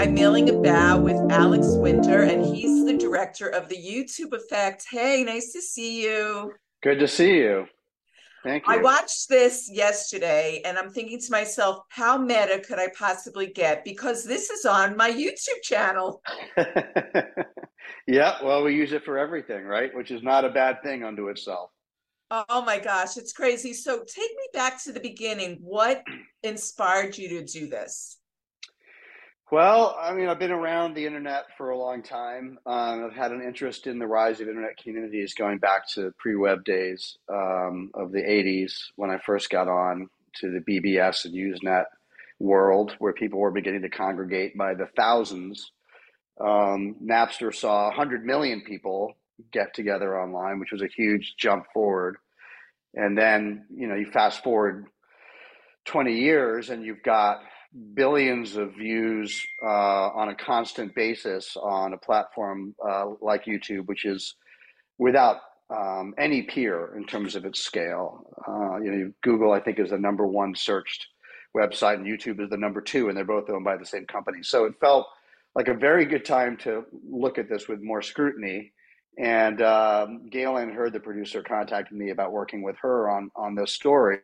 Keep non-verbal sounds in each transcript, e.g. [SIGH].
I'm milling about with Alex Winter, and he's the director of the YouTube Effect. Hey, nice to see you. Good to see you. Thank you. I watched this yesterday and I'm thinking to myself, how meta could I possibly get? Because this is on my YouTube channel. [LAUGHS] yeah, well, we use it for everything, right? Which is not a bad thing unto itself. Oh my gosh, it's crazy. So take me back to the beginning. What inspired you to do this? Well, I mean, I've been around the internet for a long time. Um, I've had an interest in the rise of internet communities going back to pre-web days um, of the '80s when I first got on to the BBS and Usenet world, where people were beginning to congregate by the thousands. Um, Napster saw 100 million people get together online, which was a huge jump forward. And then, you know, you fast forward 20 years and you've got billions of views uh, on a constant basis on a platform uh, like YouTube, which is without um, any peer in terms of its scale. Uh, you know, Google, I think, is the number one searched website, and YouTube is the number two, and they're both owned by the same company. So it felt like a very good time to look at this with more scrutiny. And um, Gale Anne Hurd the producer, contacted me about working with her on on this story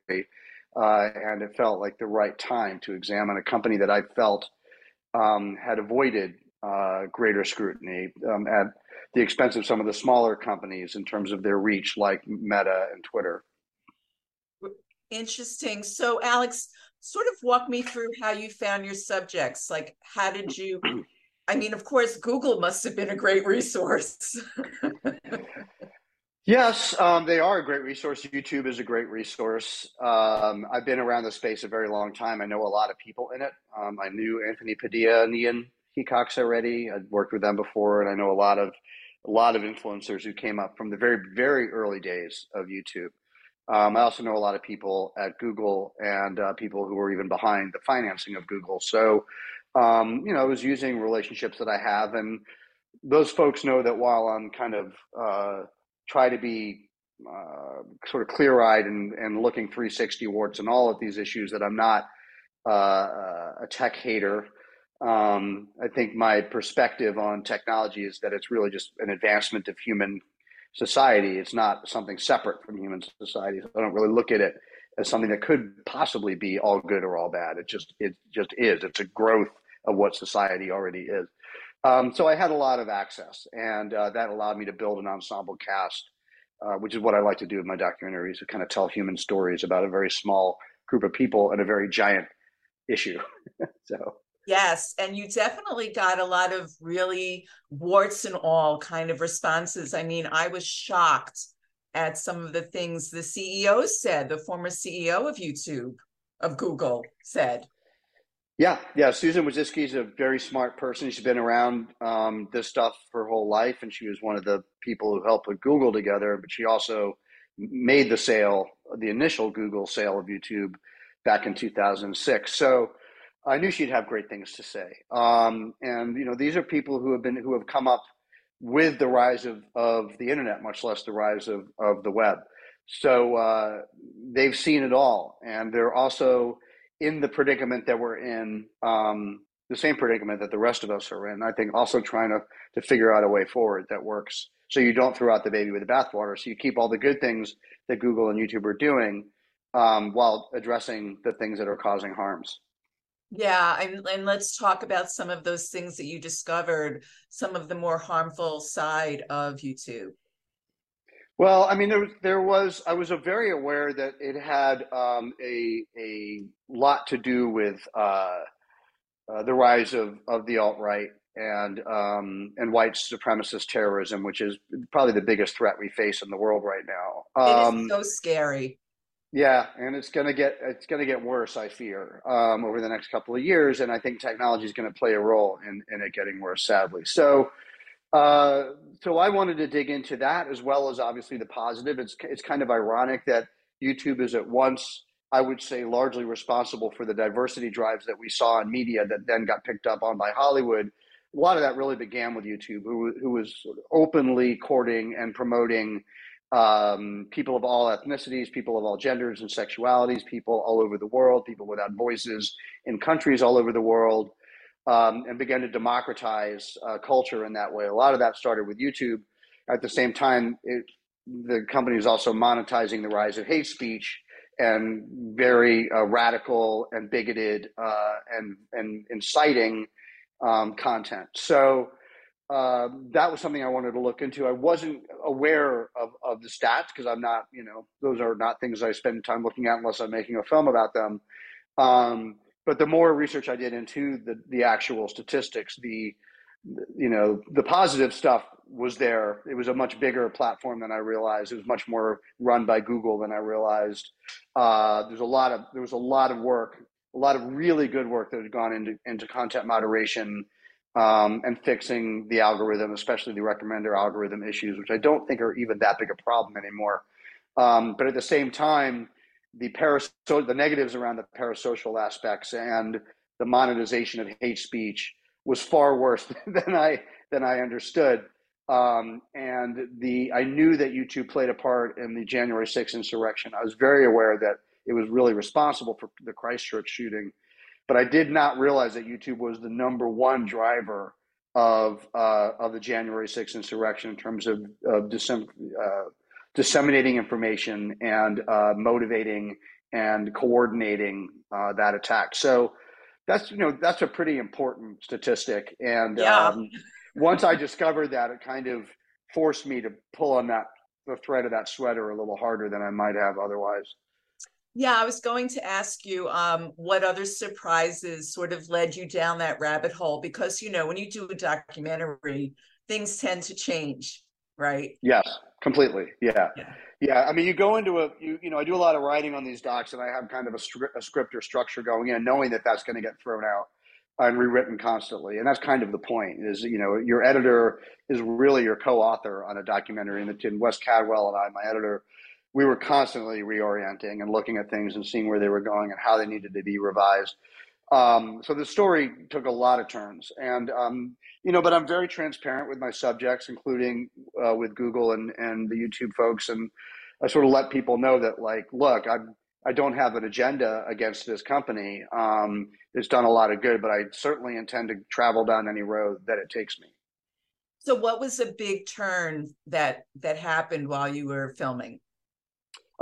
uh, and it felt like the right time to examine a company that I felt um, had avoided uh, greater scrutiny um, at the expense of some of the smaller companies in terms of their reach, like Meta and Twitter. Interesting. So, Alex, sort of walk me through how you found your subjects. Like, how did you? I mean, of course, Google must have been a great resource. [LAUGHS] Yes, um, they are a great resource. YouTube is a great resource. Um, I've been around the space a very long time. I know a lot of people in it. Um, I knew Anthony Padilla and Ian Hecox already. I'd worked with them before, and I know a lot of a lot of influencers who came up from the very very early days of YouTube. Um, I also know a lot of people at Google and uh, people who were even behind the financing of Google. So, um, you know, I was using relationships that I have, and those folks know that while I'm kind of uh, try to be uh, sort of clear eyed and, and looking 360 warts and all of these issues that I'm not uh, a tech hater. Um, I think my perspective on technology is that it's really just an advancement of human society. It's not something separate from human society. So I don't really look at it as something that could possibly be all good or all bad. It just it just is. It's a growth of what society already is. Um, so I had a lot of access, and uh, that allowed me to build an ensemble cast, uh, which is what I like to do with my documentaries to kind of tell human stories about a very small group of people and a very giant issue. [LAUGHS] so. Yes, and you definitely got a lot of really warts and all kind of responses. I mean, I was shocked at some of the things the CEO said, the former CEO of YouTube, of Google said. Yeah, yeah. Susan Wojcicki is a very smart person. She's been around um, this stuff her whole life, and she was one of the people who helped put Google together. But she also made the sale, the initial Google sale of YouTube, back in 2006. So I knew she'd have great things to say. Um, and you know, these are people who have been who have come up with the rise of, of the internet, much less the rise of, of the web. So uh, they've seen it all, and they're also in the predicament that we're in, um, the same predicament that the rest of us are in. I think also trying to to figure out a way forward that works, so you don't throw out the baby with the bathwater. So you keep all the good things that Google and YouTube are doing, um, while addressing the things that are causing harms. Yeah, and, and let's talk about some of those things that you discovered, some of the more harmful side of YouTube. Well, I mean, there was, there was, I was very aware that it had um, a, a lot to do with uh, uh, the rise of, of the alt right and um, and white supremacist terrorism, which is probably the biggest threat we face in the world right now. Um, it is um, so scary. Yeah, and it's gonna get it's gonna get worse. I fear um, over the next couple of years, and I think technology is going to play a role in in it getting worse. Sadly, so uh, so I wanted to dig into that as well as obviously the positive. It's it's kind of ironic that YouTube is at once, I would say, largely responsible for the diversity drives that we saw in media that then got picked up on by Hollywood. A lot of that really began with YouTube, who who was openly courting and promoting um, people of all ethnicities, people of all genders and sexualities, people all over the world, people without voices in countries all over the world, um, and began to democratize uh, culture in that way. A lot of that started with YouTube. At the same time, it, the company is also monetizing the rise of hate speech and very uh, radical and bigoted uh, and and inciting um, content. So uh, that was something I wanted to look into. I wasn't aware of, of the stats because I'm not, you know, those are not things I spend time looking at unless I'm making a film about them. Um, but the more research I did into the the actual statistics, the you know the positive stuff was there. It was a much bigger platform than I realized. It was much more run by Google than I realized. Uh, there's a lot of there was a lot of work, a lot of really good work that had gone into into content moderation um, and fixing the algorithm, especially the recommender algorithm issues, which I don't think are even that big a problem anymore. Um, but at the same time, the paras- the negatives around the parasocial aspects and the monetization of hate speech was far worse [LAUGHS] than I than I understood. Um, and the I knew that YouTube played a part in the January 6th insurrection. I was very aware that it was really responsible for the Christchurch shooting, but I did not realize that YouTube was the number one driver of uh, of the January 6th insurrection in terms of, of dissem- uh, disseminating information and uh, motivating and coordinating uh, that attack. So that's you know that's a pretty important statistic and yeah. um, once i discovered that it kind of forced me to pull on that the thread of that sweater a little harder than i might have otherwise yeah i was going to ask you um, what other surprises sort of led you down that rabbit hole because you know when you do a documentary things tend to change right yes completely yeah. yeah. Yeah, I mean, you go into a you you know I do a lot of writing on these docs, and I have kind of a, stri- a script or structure going in, knowing that that's going to get thrown out and rewritten constantly, and that's kind of the point. Is you know your editor is really your co-author on a documentary, and in Wes Cadwell and I, my editor, we were constantly reorienting and looking at things and seeing where they were going and how they needed to be revised. Um, so the story took a lot of turns, and um, you know, but I'm very transparent with my subjects, including uh, with Google and and the YouTube folks, and I sort of let people know that, like, look, I I don't have an agenda against this company. Um, it's done a lot of good, but I certainly intend to travel down any road that it takes me. So, what was a big turn that that happened while you were filming?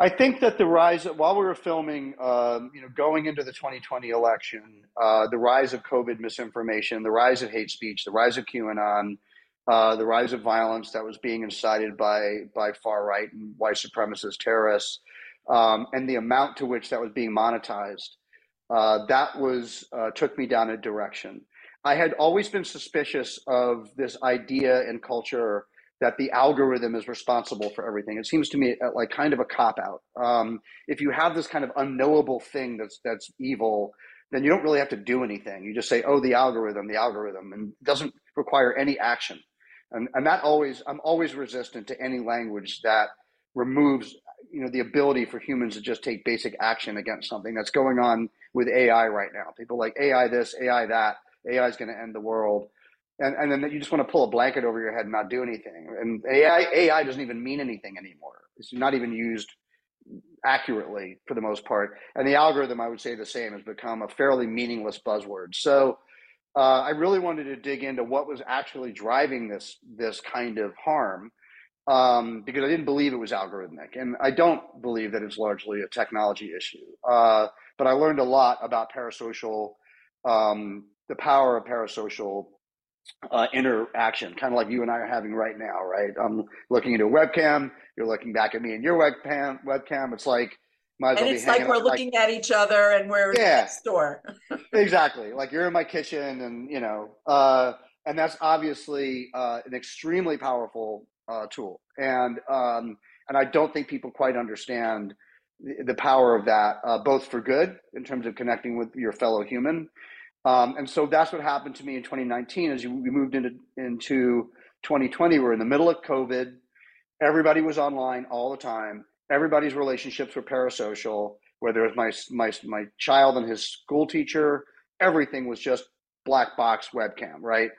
I think that the rise while we were filming, um, you know, going into the 2020 election, uh, the rise of COVID misinformation, the rise of hate speech, the rise of QAnon, uh, the rise of violence that was being incited by by far right and white supremacist terrorists, um, and the amount to which that was being monetized, uh, that was uh, took me down a direction. I had always been suspicious of this idea and culture that the algorithm is responsible for everything. It seems to me uh, like kind of a cop out. Um, if you have this kind of unknowable thing that's that's evil, then you don't really have to do anything. You just say, "Oh, the algorithm, the algorithm," and doesn't require any action. And and that always I'm always resistant to any language that removes you know the ability for humans to just take basic action against something that's going on with AI right now. People like AI this, AI that. AI is going to end the world and, and then you just want to pull a blanket over your head and not do anything. And AI, AI doesn't even mean anything anymore. It's not even used accurately for the most part. And the algorithm, I would say the same, has become a fairly meaningless buzzword. So uh, I really wanted to dig into what was actually driving this this kind of harm. Um, because I didn't believe it was algorithmic, and I don't believe that it's largely a technology issue. Uh, but I learned a lot about parasocial, um, the power of parasocial uh, interaction, kind of like you and I are having right now, right? I'm looking into a webcam. You're looking back at me in your webcam. Webcam. It's like might as and well it's like we're looking like, at each other and we're yeah, next door. [LAUGHS] exactly. Like you're in my kitchen, and you know, uh, and that's obviously uh, an extremely powerful uh, tool, and um, and I don't think people quite understand the, the power of that, uh, both for good in terms of connecting with your fellow human, um, and so that's what happened to me in 2019 as we moved into, into 2020. We're in the middle of COVID. Everybody was online all the time. Everybody's relationships were parasocial, whether it was my, my, my child and his school teacher, everything was just black box webcam, right?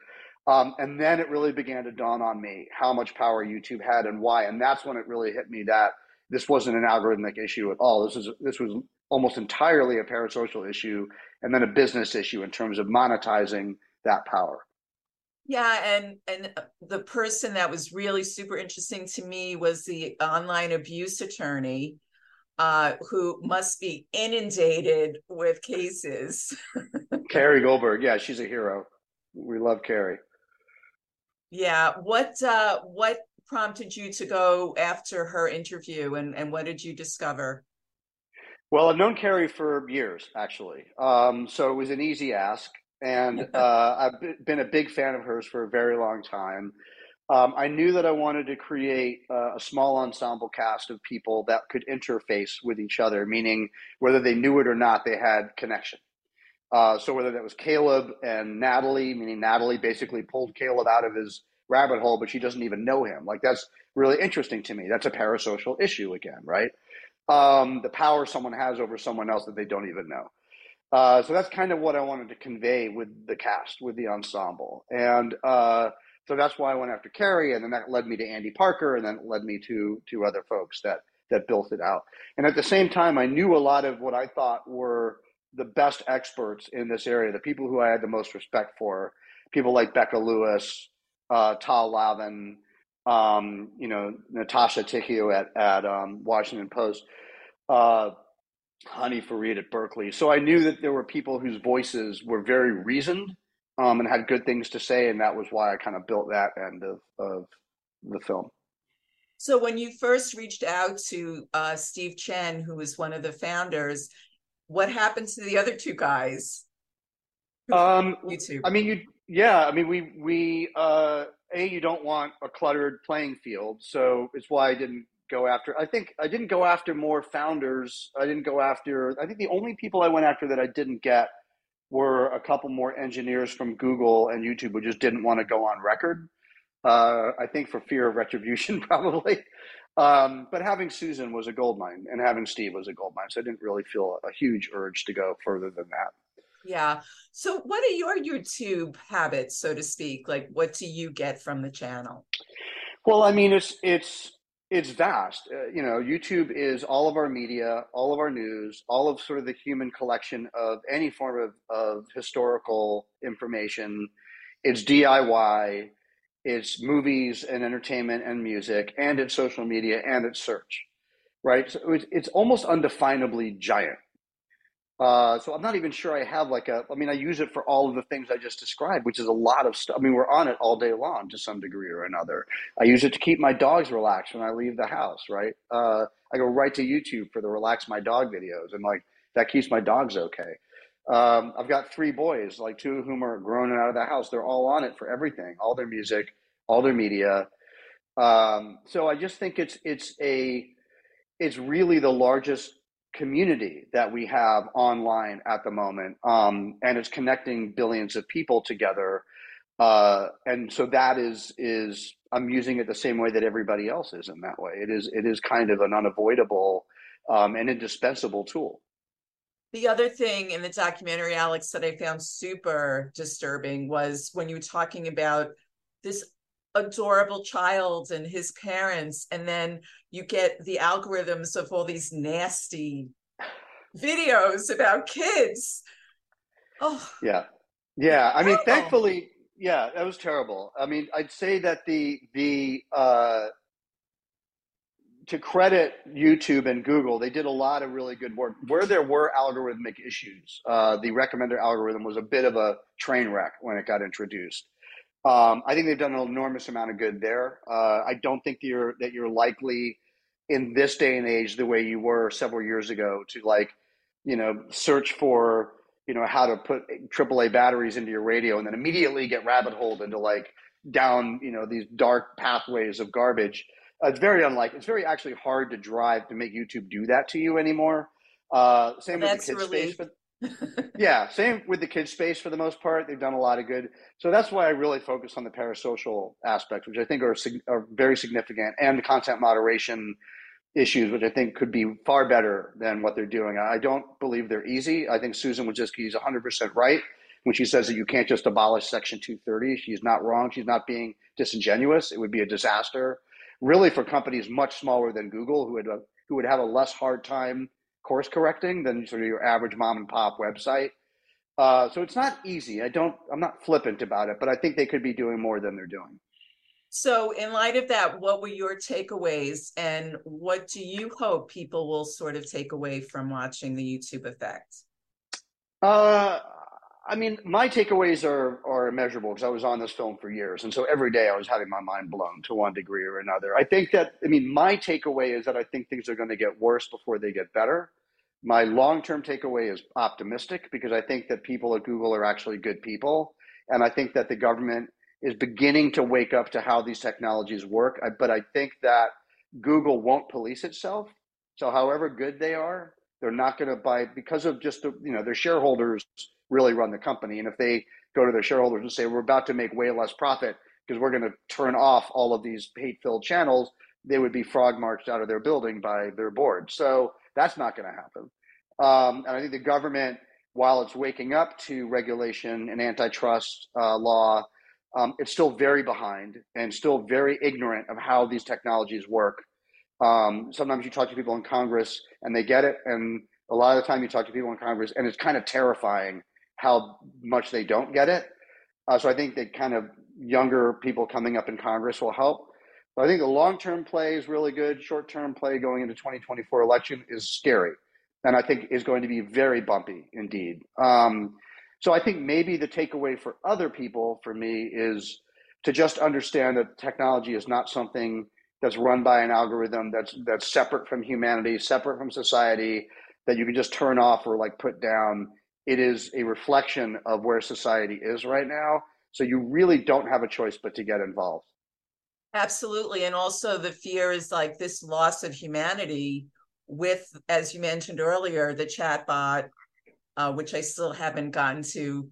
Um, and then it really began to dawn on me how much power YouTube had and why. And that's when it really hit me that this wasn't an algorithmic issue at all. This was this was almost entirely a parasocial issue and then a business issue in terms of monetizing that power. Yeah, and and the person that was really super interesting to me was the online abuse attorney, uh, who must be inundated with cases. [LAUGHS] Carrie Goldberg, yeah, she's a hero. We love Carrie. Yeah, what uh, what prompted you to go after her interview, and and what did you discover? Well, I've known Carrie for years, actually. Um, so it was an easy ask. And [LAUGHS] uh, I've been a big fan of hers for a very long time. Um, I knew that I wanted to create uh, a small ensemble cast of people that could interface with each other, meaning whether they knew it or not, they had connection. Uh, so whether that was Caleb and Natalie, meaning Natalie basically pulled Caleb out of his rabbit hole, but she doesn't even know him. Like that's really interesting to me. That's a parasocial issue again, right? Um, the power someone has over someone else that they don't even know. Uh, so that's kind of what I wanted to convey with the cast, with the ensemble. And uh, so that's why I went after Carrie, and then that led me to Andy Parker, and then led me to to other folks that that built it out. And at the same time, I knew a lot of what I thought were the best experts in this area, the people who I had the most respect for, people like Becca Lewis, uh, Tal Lavin, um, you know, Natasha Tiku at, at um, Washington Post, uh, Hany Farid at Berkeley. So I knew that there were people whose voices were very reasoned um, and had good things to say. And that was why I kind of built that end of, of the film. So when you first reached out to uh, Steve Chen, who was one of the founders, what happened to the other two guys? Um, YouTube. I mean, you, yeah, I mean, we, we, uh, a you don't want a cluttered playing field so it's why i didn't go after i think i didn't go after more founders i didn't go after i think the only people i went after that i didn't get were a couple more engineers from google and youtube who just didn't want to go on record uh, i think for fear of retribution [LAUGHS] probably. Um, but having susan was a gold mine and having steve was a gold mine so i didn't really feel a huge urge to go further than that yeah. So, what are your YouTube habits, so to speak? Like, what do you get from the channel? Well, I mean, it's it's it's vast. Uh, you know, YouTube is all of our media, all of our news, all of sort of the human collection of any form of of historical information. It's DIY. It's movies and entertainment and music, and it's social media and it's search, right? So it's, it's almost undefinably giant uh, so I'm not even sure I have like a. I mean, I use it for all of the things I just described, which is a lot of stuff. I mean, we're on it all day long to some degree or another. I use it to keep my dogs relaxed when I leave the house. Right. Uh, I go right to YouTube for the relax my dog videos, and like that keeps my dogs okay. Um, I've got three boys, like two of whom are grown and out of the house. They're all on it for everything, all their music, all their media. Um, so I just think it's it's a it's really the largest community that we have online at the moment, um, and it's connecting billions of people together. Uh, and so that is is I'm using it the same way that everybody else is in that way. It is it is kind of an unavoidable um, and indispensable tool. The other thing in the documentary, Alex, that I found super disturbing was when you were talking about this adorable child and his parents and then you get the algorithms of all these nasty videos about kids oh yeah yeah i mean thankfully yeah that was terrible i mean i'd say that the the uh to credit YouTube and Google, they did a lot of really good work. Where there were algorithmic issues, uh, the recommender algorithm was a bit of a train wreck when it got introduced. Um, I think they've done an enormous amount of good there. Uh, I don't think that you're that you're likely in this day and age the way you were several years ago to like, you know, search for you know how to put AAA batteries into your radio and then immediately get rabbit holed into like down you know these dark pathways of garbage. Uh, it's very unlike. It's very actually hard to drive to make YouTube do that to you anymore. Uh, same well, with the kids space, but yeah, [LAUGHS] same with the kids space for the most part. They've done a lot of good. So that's why I really focus on the parasocial aspects, which I think are, are very significant, and the content moderation issues, which I think could be far better than what they're doing. I don't believe they're easy. I think Susan Wojcicki is 100% right. when she says that you can't just abolish Section 230. She's not wrong. She's not being disingenuous. It would be a disaster, really, for companies much smaller than Google, who would who would have a less hard time course correcting than sort of your average mom and pop website. Uh, so it's not easy. I don't. I'm not flippant about it, but I think they could be doing more than they're doing. So, in light of that, what were your takeaways, and what do you hope people will sort of take away from watching the YouTube effect? Uh, I mean, my takeaways are are immeasurable because I was on this film for years, and so every day I was having my mind blown to one degree or another. I think that I mean, my takeaway is that I think things are going to get worse before they get better. My long term takeaway is optimistic because I think that people at Google are actually good people, and I think that the government is beginning to wake up to how these technologies work. I, but I think that Google won't police itself. So, however good they are, they're not going to buy because of just the, you know their shareholders really run the company, and if they go to their shareholders and say we're about to make way less profit because we're going to turn off all of these hate-filled channels, they would be frog marched out of their building by their board. So that's not going to happen. Um, and I think the government, while it's waking up to regulation and antitrust uh, law um, it's still very behind and still very ignorant of how these technologies work. Um, sometimes you talk to people in Congress and they get it, and a lot of the time you talk to people in Congress and it's kind of terrifying how much they don't get it. Uh, so I think that kind of younger people coming up in Congress will help. I think the long term play is really good. Short term play going into 2024 election is scary, and I think is going to be very bumpy indeed. Um, so I think maybe the takeaway for other people, for me, is to just understand that technology is not something that's run by an algorithm that's that's separate from humanity, separate from society, that you can just turn off or like put down. It is a reflection of where society is right now. So you really don't have a choice but to get involved. Absolutely. And also the fear is like this loss of humanity with, as you mentioned earlier, the chatbot uh, which I still haven't gotten to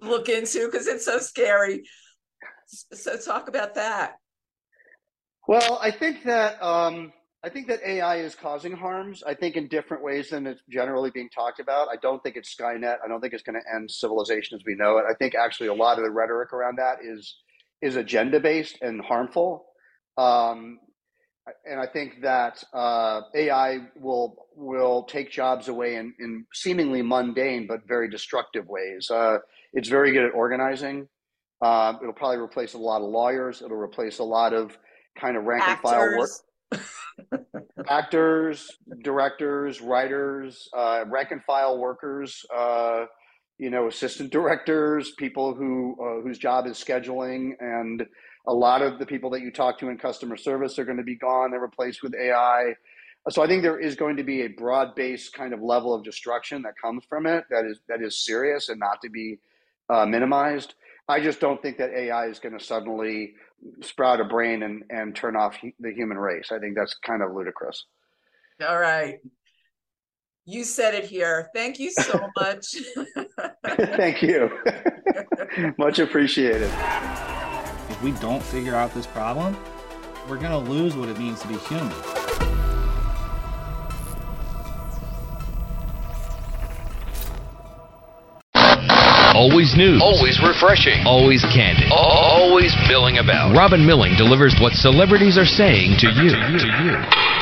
look into because it's so scary. So talk about that. Well, I think that um, I think that AI is causing harms. I think in different ways than it's generally being talked about. I don't think it's Skynet. I don't think it's going to end civilization as we know it. I think actually a lot of the rhetoric around that is is agenda based and harmful. Um, and I think that uh, AI will will take jobs away in, in seemingly mundane but very destructive ways. Uh, it's very good at organizing. Uh, it'll probably replace a lot of lawyers. It'll replace a lot of kind of rank Actors. and file work. [LAUGHS] Actors, directors, writers, uh, rank and file workers. You know, assistant directors, people who uh, whose job is scheduling and a lot of the people that you talk to in customer service are going to be gone and replaced with AI. So I think there is going to be a broad-based kind of level of destruction that comes from it that is that is serious and not to be uh, minimized. I just don't think that AI is going to suddenly sprout a brain and, and turn off the human race. I think that's kind of ludicrous. All right. You said it here. Thank you so much. [LAUGHS] Thank you. [LAUGHS] much appreciated if we don't figure out this problem, we're going to lose what it means to be human. Always news. Always refreshing. Always candid. Always milling about. Robin Milling delivers what celebrities are saying to you. To you.